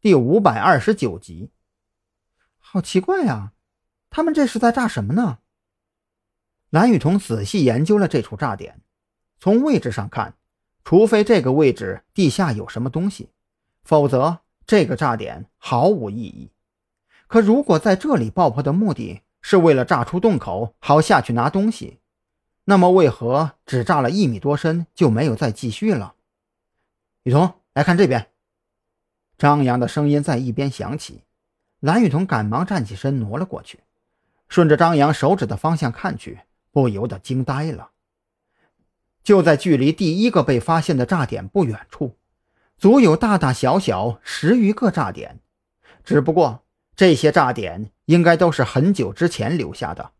第五百二十九集。好奇怪呀，他们这是在炸什么呢？蓝雨桐仔细研究了这处炸点，从位置上看，除非这个位置地下有什么东西，否则这个炸点毫无意义。可如果在这里爆破的目的是为了炸出洞口，好下去拿东西，那么为何只炸了一米多深就没有再继续了？雨桐，来看这边。张扬的声音在一边响起，蓝雨桐赶忙站起身，挪了过去，顺着张扬手指的方向看去，不由得惊呆了。就在距离第一个被发现的炸点不远处，足有大大小小十余个炸点，只不过这些炸点应该都是很久之前留下的。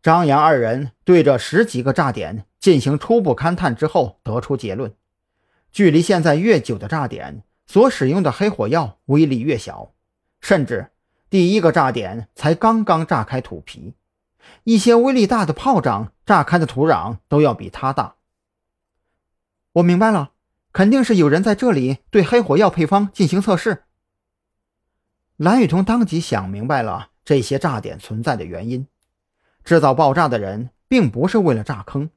张扬二人对这十几个炸点进行初步勘探之后，得出结论：距离现在越久的炸点。所使用的黑火药威力越小，甚至第一个炸点才刚刚炸开土皮，一些威力大的炮仗炸开的土壤都要比它大。我明白了，肯定是有人在这里对黑火药配方进行测试。蓝雨桐当即想明白了这些炸点存在的原因：制造爆炸的人并不是为了炸坑，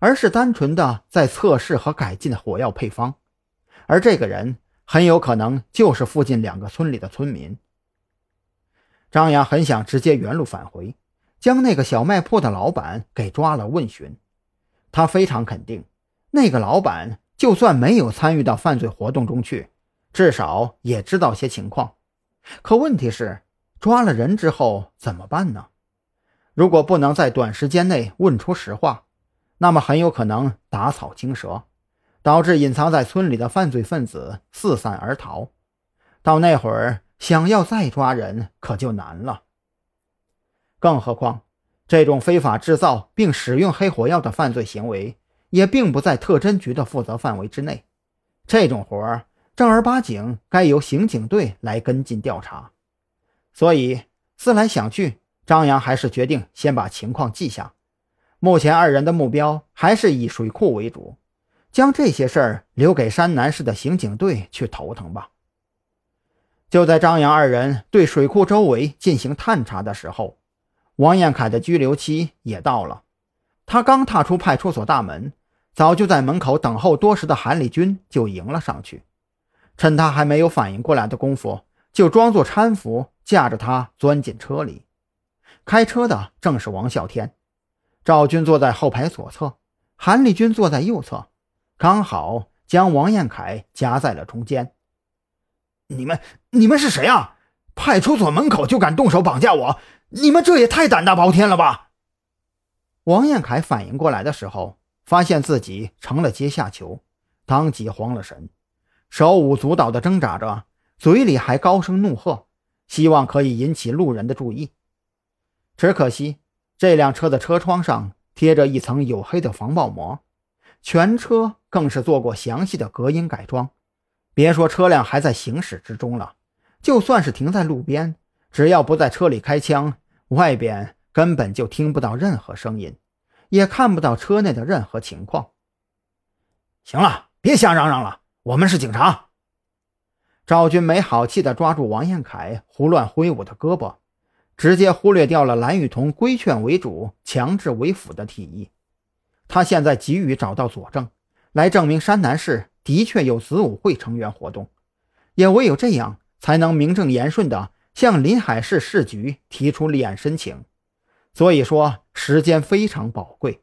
而是单纯的在测试和改进火药配方，而这个人。很有可能就是附近两个村里的村民。张扬很想直接原路返回，将那个小卖铺的老板给抓了问询。他非常肯定，那个老板就算没有参与到犯罪活动中去，至少也知道些情况。可问题是，抓了人之后怎么办呢？如果不能在短时间内问出实话，那么很有可能打草惊蛇。导致隐藏在村里的犯罪分子四散而逃，到那会儿想要再抓人可就难了。更何况，这种非法制造并使用黑火药的犯罪行为也并不在特侦局的负责范围之内，这种活儿正儿八经该由刑警队来跟进调查。所以思来想去，张扬还是决定先把情况记下。目前二人的目标还是以水库为主。将这些事儿留给山南市的刑警队去头疼吧。就在张扬二人对水库周围进行探查的时候，王彦凯的拘留期也到了。他刚踏出派出所大门，早就在门口等候多时的韩立军就迎了上去。趁他还没有反应过来的功夫，就装作搀扶，架着他钻进车里。开车的正是王啸天，赵军坐在后排左侧，韩立军坐在右侧。刚好将王彦凯夹在了中间。你们，你们是谁啊？派出所门口就敢动手绑架我？你们这也太胆大包天了吧！王彦凯反应过来的时候，发现自己成了阶下囚，当即慌了神，手舞足蹈地挣扎着，嘴里还高声怒喝，希望可以引起路人的注意。只可惜，这辆车的车窗上贴着一层黝黑的防爆膜。全车更是做过详细的隔音改装，别说车辆还在行驶之中了，就算是停在路边，只要不在车里开枪，外边根本就听不到任何声音，也看不到车内的任何情况。行了，别瞎嚷嚷了，我们是警察。赵军没好气地抓住王彦凯胡乱挥舞的胳膊，直接忽略掉了蓝雨桐规劝为主、强制为辅的提议。他现在急于找到佐证，来证明山南市的确有子午会成员活动，也唯有这样，才能名正言顺的向临海市市局提出立案申请。所以说，时间非常宝贵。